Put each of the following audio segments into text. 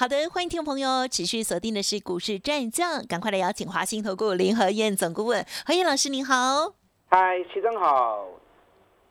好的，欢迎听众朋友持续锁定的是股市战将，赶快来邀请华兴投顾林和燕总顾问何燕老师，您好。嗨，齐总好。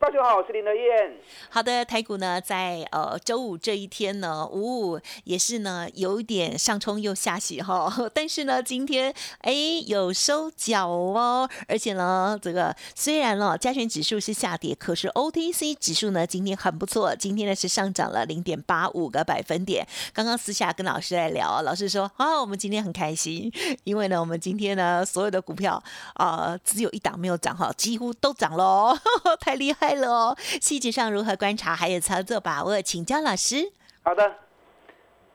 大家好，我是林德燕。好的，台股呢，在呃周五这一天呢，五五也是呢，有一点上冲又下洗哈。但是呢，今天哎有收脚哦，而且呢，这个虽然呢加权指数是下跌，可是 OTC 指数呢今天很不错，今天呢是上涨了零点八五个百分点。刚刚私下跟老师在聊，老师说啊，我们今天很开心，因为呢，我们今天呢所有的股票啊只有一档没有涨哈，几乎都涨喽，太厉害。了哦，细节上如何观察，还有操作把握，请教老师。好的，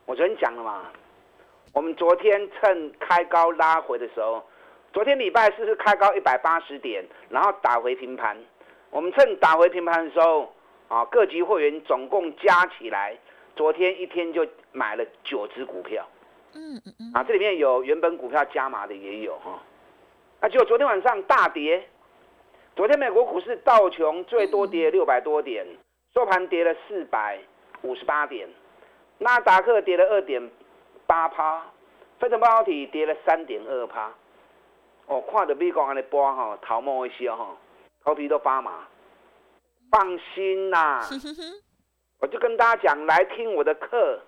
我昨天讲了嘛，我们昨天趁开高拉回的时候，昨天礼拜四是开高一百八十点，然后打回平盘。我们趁打回平盘的时候，啊，各级会员总共加起来，昨天一天就买了九只股票。嗯嗯嗯。啊，这里面有原本股票加码的也有哈。那结果昨天晚上大跌。昨天美国股市道琼最多跌六百多点，收盘跌了四百五十八点，纳达克跌了二点八趴，非成半导体跌了三点二趴。哦，看着美国安尼波哈，头毛一些哈，头皮都发麻。放心呐，我就跟大家讲，来听我的课，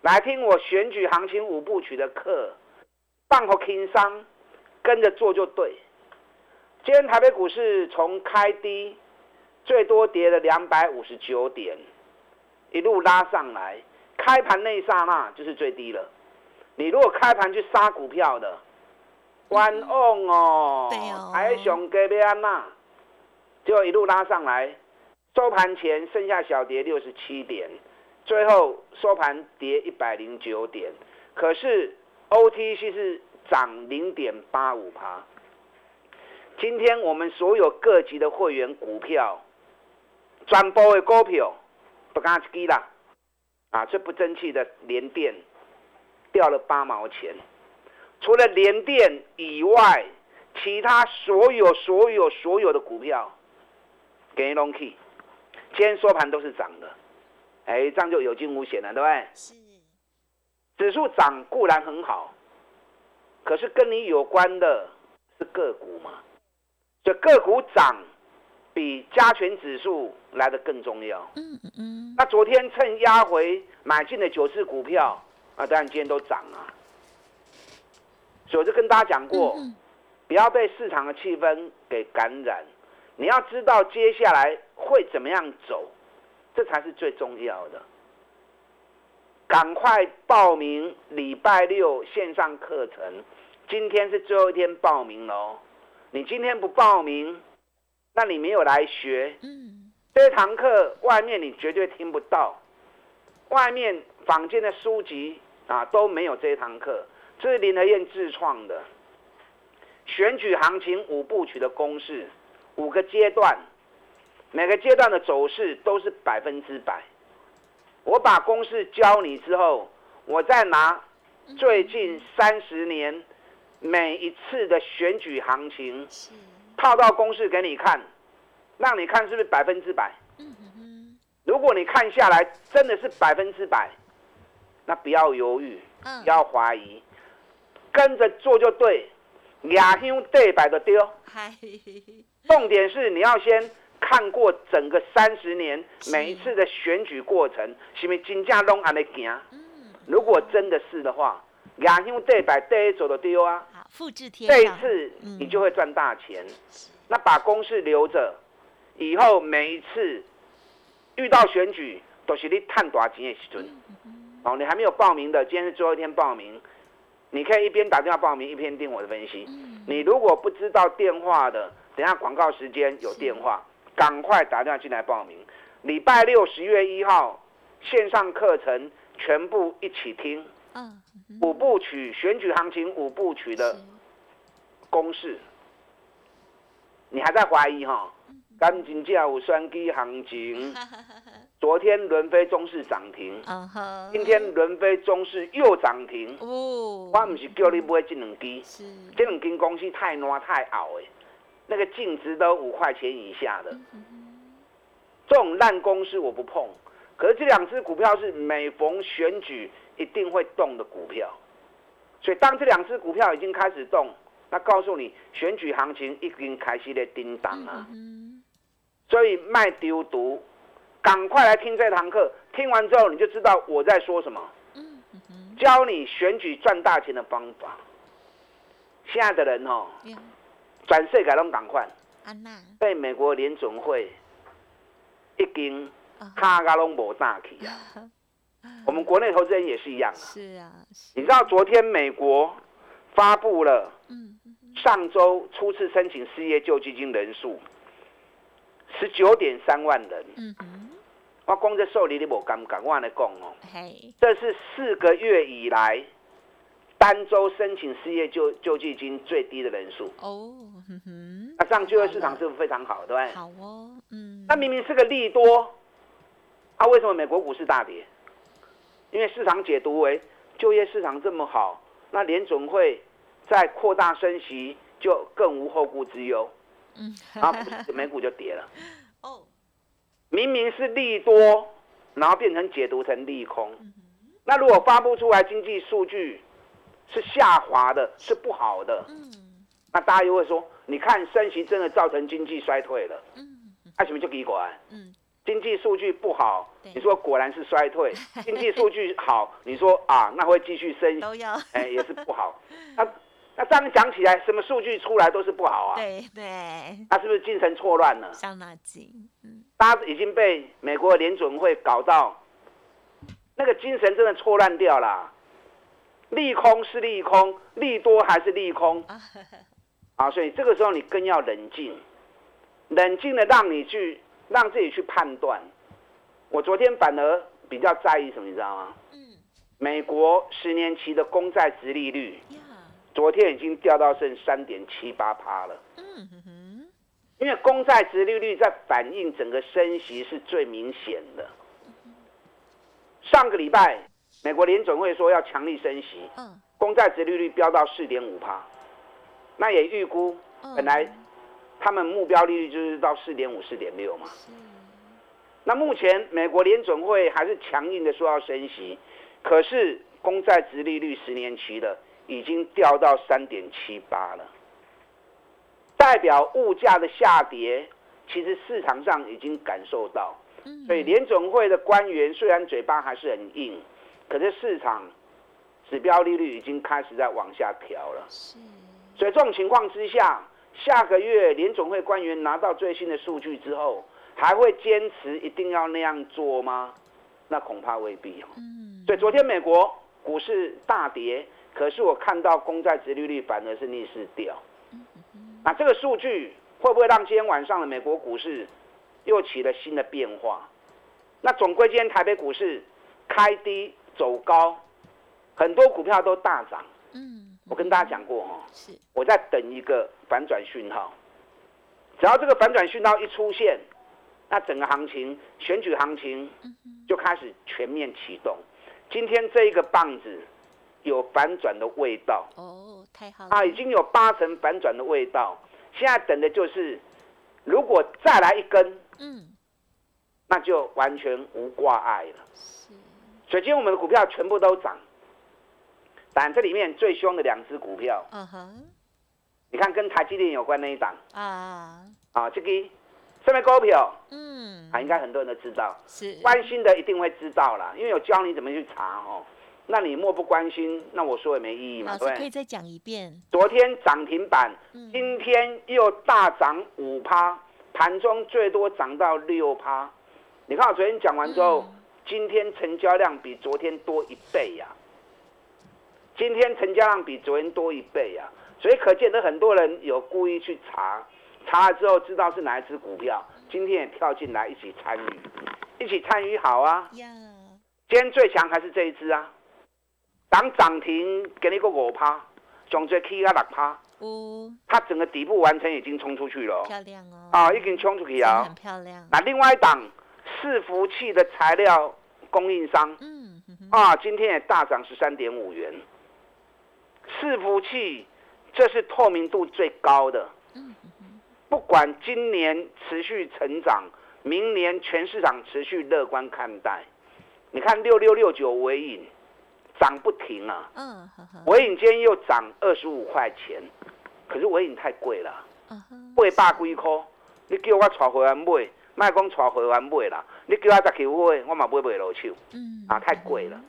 来听我选举行情五部曲的课，放好轻松，跟着做就对。今天台北股市从开低，最多跌了两百五十九点，一路拉上来，开盘那一刹那就是最低了。你如果开盘去杀股票的，关翁哦，还熊隔壁安娜，就一路拉上来，收盘前剩下小跌六十七点，最后收盘跌一百零九点，可是 OTC 是涨零点八五趴。今天我们所有各级的会员股票，转播的股票不敢一支啦，啊，最不争气的联电掉了八毛钱。除了联电以外，其他所有所有所有的股票，给龙 key，今天收盘都是涨的，哎，这样就有惊无险了，对不对？是。指数涨固然很好，可是跟你有关的是个股嘛？这个股涨，比加权指数来的更重要。嗯嗯嗯。那昨天趁压回买进的九只股票，啊，当然今天都涨了。所以我就跟大家讲过，不要被市场的气氛给感染，你要知道接下来会怎么样走，这才是最重要的。赶快报名礼拜六线上课程，今天是最后一天报名喽。你今天不报名，那你没有来学。嗯，这堂课外面你绝对听不到，外面坊间的书籍啊都没有这一堂课。这是林和燕自创的选举行情五部曲的公式，五个阶段，每个阶段的走势都是百分之百。我把公式教你之后，我再拿最近三十年。每一次的选举行情，套到公式给你看，让你看是不是百分之百？如果你看下来真的是百分之百，那不要犹豫，不要怀疑，跟着做就对。亚香对白的丢。重点是你要先看过整个三十年每一次的选举过程，是不是金价拢安尼行？如果真的是的话。亚香对白对走的丢啊！好，复制贴这一次你就会赚大钱。那把公式留着，以后每一次遇到选举，都是你探多少钱的时阵。哦，你还没有报名的，今天是最后一天报名，你可以一边打电话报名，一边听我的分析。你如果不知道电话的，等下广告时间有电话，赶快打电话进来报名。礼拜六十月一号线上课程全部一起听。五部曲选举行情五部曲的公式，你还在怀疑哈？干净价有双低行情，昨天伦飞中市涨停，今天伦飞中市又涨停。哦，我唔是叫你买这两支，这两间公司太烂太熬诶，那个净值都五块钱以下的，这种烂公司我不碰。可是这两只股票是每逢选举一定会动的股票，所以当这两只股票已经开始动，那告诉你选举行情已经开始在叮当了。所以卖丢毒，赶快来听这堂课。听完之后，你就知道我在说什么。教你选举赚大钱的方法。现在的人哦，转税改动赶快。被美国联准会已经卡卡拢无大起啊。我们国内投资人也是一样啊。是啊。你知道昨天美国发布了上周初次申请失业救济金人数。十九点三万人，嗯嗯，我光这受理你无感觉我来讲哦，这是四个月以来单周申请失业救救济金最低的人数哦，嗯哼，那这样就业市场是不是非常好，对不对？好哦，嗯，那明明是个利多，啊，为什么美国股市大跌？因为市场解读为就业市场这么好，那联总会再扩大升息，就更无后顾之忧。嗯，然后美股就跌了。哦，明明是利多，然后变成解读成利空。那如果发布出来经济数据是下滑的，是不好的，嗯，那大家又会说，你看升息真的造成经济衰退了。嗯，那什么就给管？嗯，经济数据不好，你说果然是衰退；经济数据好，你说啊，那会继续升。都要，哎，也是不好。那。那这样讲起来，什么数据出来都是不好啊。对对。那是不是精神错乱了？伤脑筋。嗯。大家已经被美国联准会搞到，那个精神真的错乱掉了。利空是利空，利多还是利空？啊，所以这个时候你更要冷静，冷静的让你去让自己去判断。我昨天反而比较在意什么，你知道吗？嗯。美国十年期的公债值利率。昨天已经掉到剩三点七八趴了。嗯哼，因为公债殖利率在反映整个升息是最明显的。上个礼拜，美国联准会说要强力升息，嗯，公债殖利率飙到四点五趴，那也预估本来他们目标利率就是到四点五、四点六嘛。那目前美国联准会还是强硬的说要升息，可是公债殖利率十年期的。已经掉到三点七八了，代表物价的下跌，其实市场上已经感受到。所以联总会的官员虽然嘴巴还是很硬，可是市场指标利率已经开始在往下调了。所以这种情况之下，下个月联总会官员拿到最新的数据之后，还会坚持一定要那样做吗？那恐怕未必哦。所以昨天美国股市大跌。可是我看到公债殖利率反而是逆势掉，那这个数据会不会让今天晚上的美国股市又起了新的变化？那总归今天台北股市开低走高，很多股票都大涨。嗯，我跟大家讲过哈，是我在等一个反转讯号，只要这个反转讯号一出现，那整个行情选举行情就开始全面启动。今天这一个棒子。有反转的味道哦，太好啊！已经有八成反转的味道，现在等的就是，如果再来一根，嗯，那就完全无挂碍了。是，所以今天我们的股票全部都涨，但这里面最凶的两只股票，嗯哼，你看跟台积电有关那一档。啊啊，这个上面股票，嗯，啊，应该很多人都知道，是。关心的一定会知道啦，因为有教你怎么去查哦。那你漠不关心，那我说也没意义嘛，对可以再讲一遍。昨天涨停板，今天又大涨五趴，盘中最多涨到六趴。你看我昨天讲完之后，今天成交量比昨天多一倍呀。今天成交量比昨天多一倍啊，所以可见得很多人有故意去查，查了之后知道是哪一只股票，今天也跳进来一起参与，一起参与好啊。今天最强还是这一只啊。涨涨停给你个五趴，上最起啊六趴，哦，它整个底部完成已经冲出去了，漂亮哦，啊，已经冲出去了很。漂亮，那另外一档伺服器的材料供应商嗯啊，今天也大涨十三点五元。伺服器这是透明度最高的，嗯不管今年持续成长，明年全市场持续乐观看待。你看六六六九尾影涨不停啊，尾影今天又涨二十五块钱，可是尾影太贵了，八百几块，你叫我带会员买，卖讲带会员买啦，你叫我再去买，我嘛买不落手。嗯啊，太贵了。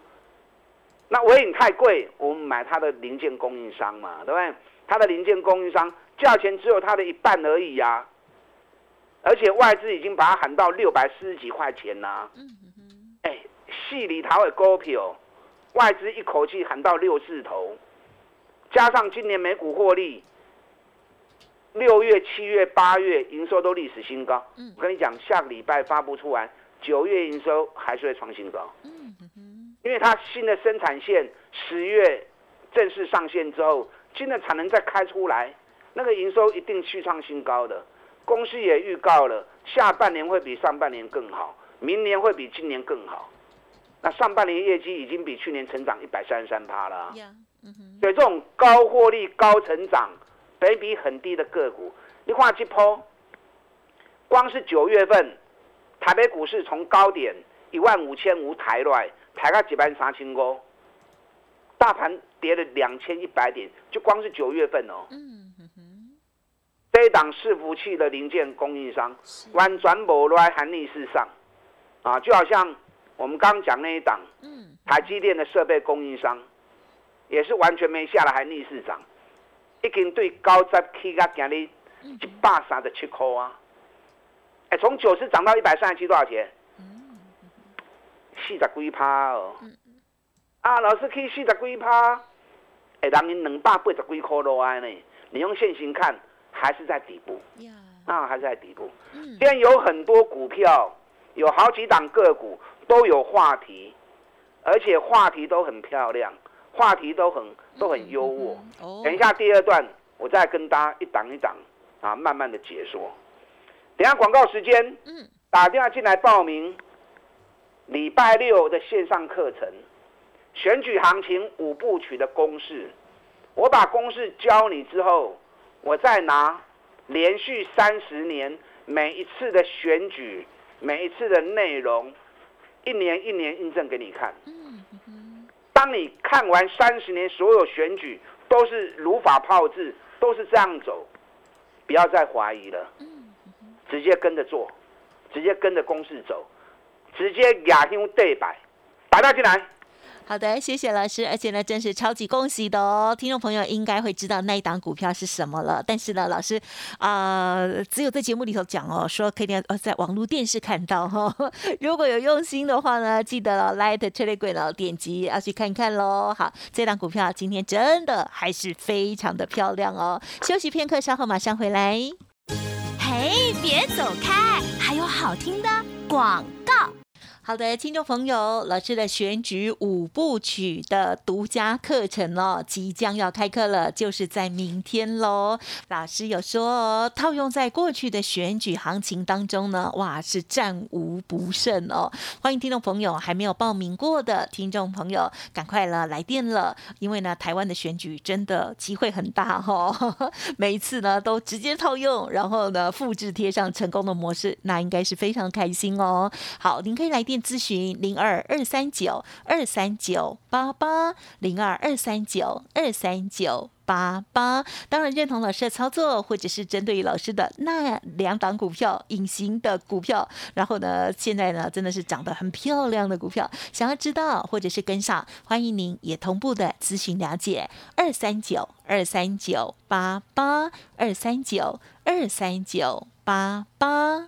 那尾影太贵，我们买它的零件供应商嘛，对不对？它的零件供应商价钱只有它的一半而已呀、而且外资已经把它喊到六百四十几块钱啦、嗯哼哼，哎，细里桃的股票，外资一口气喊到六字头，加上今年美股获利，六月、七月、八月营收都历史新高。嗯。我跟你讲，下个礼拜发布出来，九月营收还是会创新高，嗯哼哼，因为它新的生产线十月正式上线之后，新的产能再开出来，那个营收一定续创新高的。公司也预告了，下半年会比上半年更好，明年会比今年更好。那上半年业绩已经比去年成长一百三十三趴了所以这种高获利、高成长、北比很低的个股，你看这波，光是九月份，台北股市从高点一万五千五抬来，抬到几万三千五，大盘跌了两千一百点，就光是九月份哦。嗯哼哼，这一档伺服器的零件供应商是，完全无来含逆市上，啊，就好像我们刚刚讲那一档嗯，台积电的设备供应商，也是完全没下来，还逆市涨，已经对高十起到今日嗯一百三十七块啊！哎，从九十涨到一百三十七，多少钱？嗯四十几趴哦嗯。啊，老师去四十几趴，哎，人因两百八十几块落来呢。你用现行看，还是在底部，啊，还是在底部。嗯现在有很多股票，有好几档个股都有话题，而且话题都很漂亮，话题都很都很优渥。嗯哦，等一下第二段，我再跟大家一档一档啊，慢慢的解说。等一下广告时间，嗯，打电话进来报名礼拜六的线上课程，选举行情五部曲的公式。我把公式教你之后，我再拿连续三十年每一次的选举，每一次的内容，一年一年印证给你看。嗯，当你看完三十年所有选举都是如法炮制，都是这样走，不要再怀疑了，直接跟着做，直接跟着公式走，直接亚香对白，白到进来。好的，谢谢老师，而且呢，真是超级恭喜的哦！听众朋友应该会知道那一档股票是什么了，但是呢，老师啊、只有在节目里头讲哦，说可以呃在网络电视看到哈、哦。如果有用心的话呢，记得了 Light Telegram 哦，点击要去看看喽。好，这档股票今天真的还是非常的漂亮哦。休息片刻，稍后马上回来。嘿，别走开，还有好听的广告。好的，听众朋友，老师的选举五部曲的独家课程哦，即将要开课了，就是在明天喽。老师有说，套用在过去的选举行情当中呢，哇，是战无不胜哦。欢迎听众朋友还没有报名过的听众朋友，赶快了来电了，因为呢，台湾的选举真的机会很大哈、哦，每一次呢都直接套用，然后呢复制贴上成功的模式，那应该是非常开心哦。好，您可以来电咨询零二二三九二三九八八零二二三九二三九。八八，当然认同老师的操作，或者是针对于老师的那两档股票，隐形的股票，然后呢，现在呢真的是长得很漂亮的股票，想要知道或者是跟上，欢迎您也同步的咨询了解二三九二三九八八二三九二三九八八。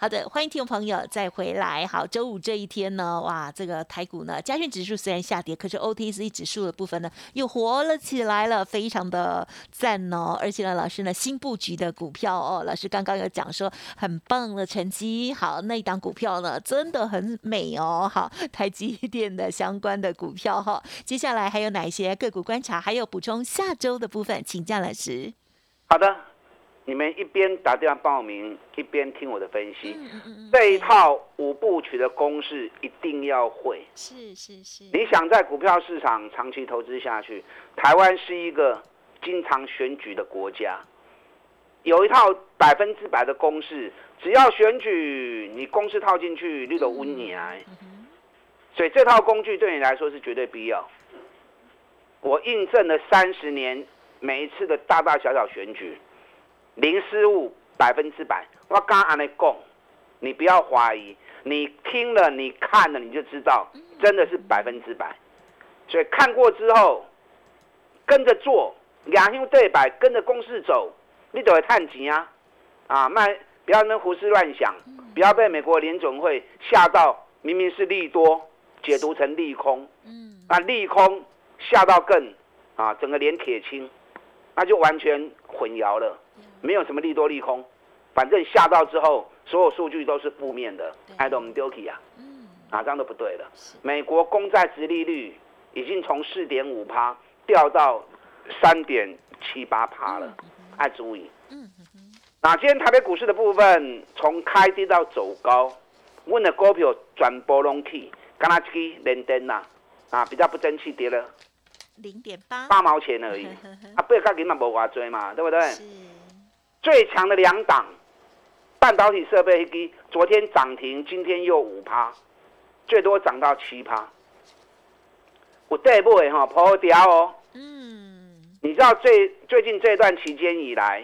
好的，欢迎听众朋友再回来。好，周五这一天呢，哇，这个台股呢，加权指数虽然下跌，可是 OTC 指数的部分呢又活了起来了，非常的赞哦。而且呢，老师呢新布局的股票哦，老师刚刚有讲说很棒的成绩。好，那一档股票呢真的很美哦。好，台积电的相关的股票哈，接下来还有哪一些个股观察？还有补充下周的部分，请教老师。好的。你们一边打电话报名，一边听我的分析。这一套五部曲的公式一定要会。是是是。你想在股票市场长期投资下去，台湾是一个经常选举的国家，有一套百分之百的公式，只要选举，你公式套进去，你都温你啊。所以这套工具对你来说是绝对必要。我印证了三十年每一次的大大小小选举。零失误，百分之百。我刚安尼讲，你不要怀疑，你听了、你看了，你就知道，真的是百分之百。所以看过之后，跟着做，两兄对白，跟着公式走，你都会探钱啊！啊，卖不要那胡思乱想，不要被美国联总会吓到，明明是利多，解读成利空。嗯，啊，利空吓到更啊，整个脸铁青，那就完全混淆了。没有什么利多利空，反正下到之后，所有数据都是负面的，挨得我们丢弃啊！啊，这样都不对了。美国公债殖利率已经从四点五趴掉到三点七八趴了，爱注意。那今天台北股市的部分，从开低到走高，问的股票转波隆起，刚才去连登呐，啊，比较不争气，跌了。零点八。八毛钱而已，啊，不要看你们无话追嘛，对不对？最强的两档半导体设备机，昨天涨停，今天又五趴，最多涨到七趴。我对不会哈破掉哦。嗯。你知道最最近这段期间以来，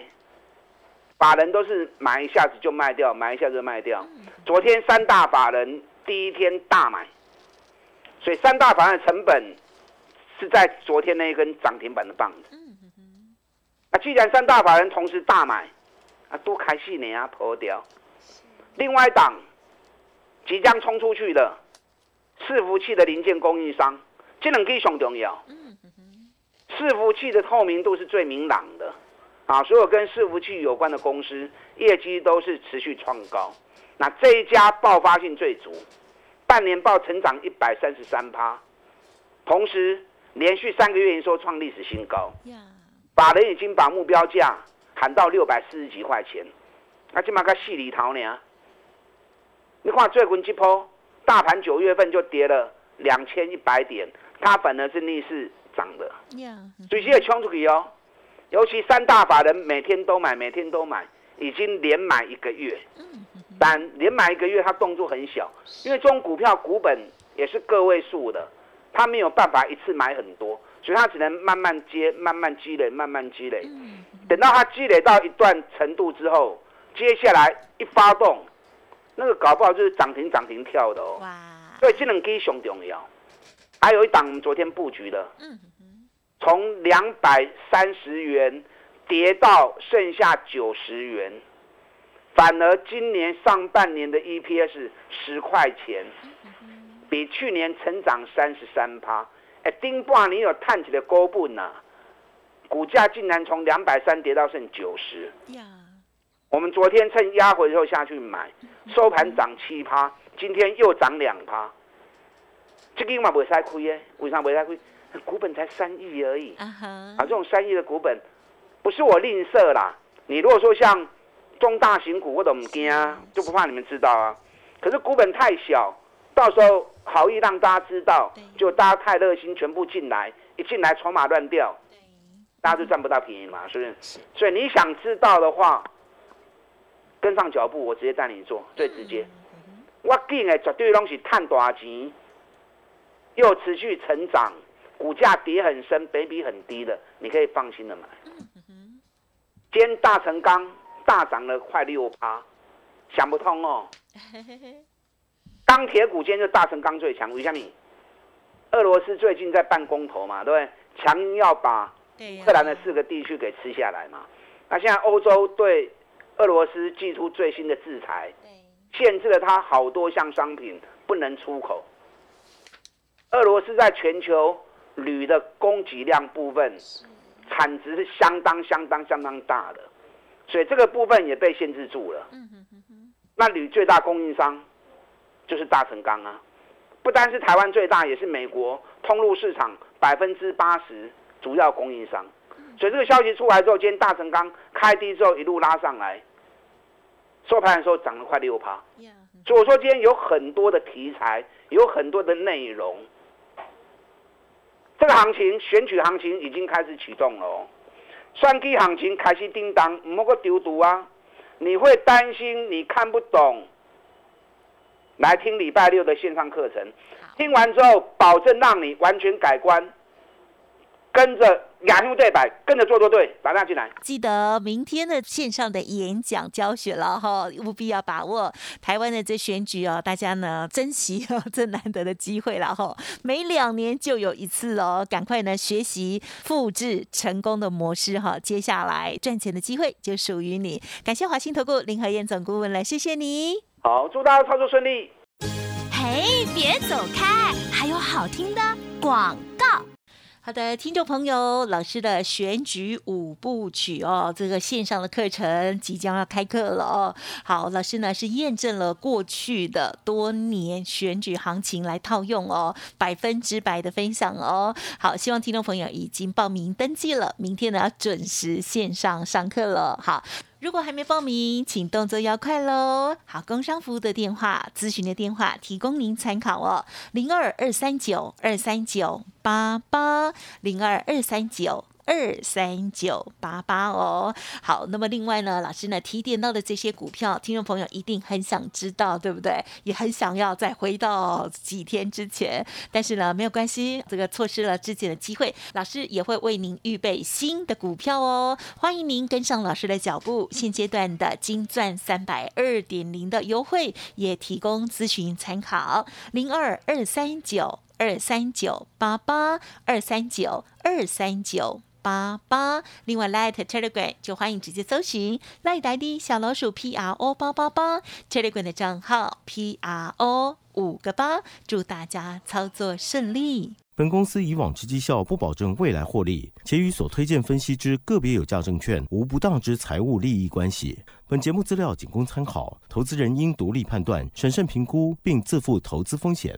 法人都是买一下子就卖掉，买一下子就卖掉。昨天三大法人第一天大买，所以三大法人的成本是在昨天那一根涨停板的棒子。那既然三大法人同时大买，啊，多开戏呢啊，破掉。另外一档即将冲出去的伺服器的零件供应商，这两个上重要。伺服器的透明度是最明朗的，啊，所有跟伺服器有关的公司业绩都是持续创高。那这一家爆发性最足，半年报成长一百三十三趴，同时连续三个月营收创历史新高。法人已经把目标价喊到六百四十几块钱，那起码个戏里头呢？你看最近这波大盘九月份就跌了两千一百点，它反而是逆势涨的。最近也冲出去哦，尤其三大法人每天都买，每天都买，已经连买一个月。但连买一个月，它动作很小，因为这种股票股本也是个位数的，它没有办法一次买很多。所以它只能慢慢接、慢慢积累、慢慢积累，等到它积累到一段程度之后，接下来一发动，那个搞不好就是涨停、涨停跳的哦。哇！所以这能给熊重要。还有一档我们昨天布局的，从两百三十元跌到剩下九十元，反而今年上半年的 EPS 十块钱，比去年成长三十三趴。丁半你有探起的高本呐，股价竟然从两百三跌到剩九十。我们昨天趁压回之后下去买，收盘涨七趴，今天又涨两趴。这个嘛不会太亏耶？为啥不会太亏？股本才三亿而已。啊这种三亿的股本，不是我吝啬啦。你如果说像中大型股，我都唔惊啊，就不怕你们知道啊。可是股本太小。到时候好意让大家知道，就大家太热心，全部进来，一进来筹码乱掉，大家就赚不到便宜嘛，是不是？所以你想知道的话，跟上脚步，我直接带你做，最直接。我进的绝对东西探大钱，又持续成长，股价跌很深，比比很低的，你可以放心的买。今天大成钢大涨了快六趴，想不通哦。钢铁股今天就大成钢最强，为什么？俄罗斯最近在办公投嘛，对不对？强硬要把乌克兰的四个地区给吃下来嘛。那现在欧洲对俄罗斯寄出最新的制裁，限制了它好多项商品不能出口。俄罗斯在全球铝的供给量部分，产值是相当相当相当大的，所以这个部分也被限制住了。那铝最大供应商就是大成钢啊，不单是台湾最大，也是美国通路市场百分之八十主要供应商。所以这个消息出来之后，今天大成钢开低之后一路拉上来，收盘的时候涨了快六趴。所以我说今天有很多的题材，有很多的内容。这个行情选举行情已经开始启动了哦，算计行情开始叮当，唔好个丢毒啊！你会担心你看不懂，来听礼拜六的线上课程，听完之后保证让你完全改观，跟着。亚牛对白，跟着做做对，打电进来。记得明天的线上的演讲教学了哈，务必要把握台湾的这选举哦，大家呢珍惜这难得的机会了哈，每两年就有一次哦，赶快呢学习复制成功的模式哈，接下来赚钱的机会就属于你。感谢华兴投顾林和燕总顾问来，谢谢你。好，祝大家操作顺利。嘿，别走开，还有好听的广告。好的，听众朋友，老师的选举五部曲哦，这个线上的课程即将要开课了哦。好，老师呢是验证了过去的多年选举行情来套用哦，百分之百的分享哦。好，希望听众朋友已经报名登记了，明天呢要准时线上上课了。好。如果还没报名，请动作要快喽！好，工商服务的电话、咨询的电话，提供您参考哦。零二二三九二三九八八，零二二三九。二三九八八哦，好，那么另外呢，老师呢提点到的这些股票，听众朋友一定很想知道，对不对？也很想要再回到几天之前，但是呢，没有关系，这个错失了之前的机会，老师也会为您预备新的股票哦。欢迎您跟上老师的脚步，现阶段的金钻三百二点零的优惠也提供咨询参考，零二二三九二三九八八二三九二三九。八八，另外 Light Telegram 就欢迎直接搜寻 Light ID 小老鼠 P R O 八八八 Telegram 的账号 P R O 五个八，祝大家操作顺利。本公司以往之绩效不保证未来获利，且与所推荐分析之个别有价证券无不当之财务利益关系。本节目资料仅供参考，投资人应独立判断、审慎评估，并自负投资风险。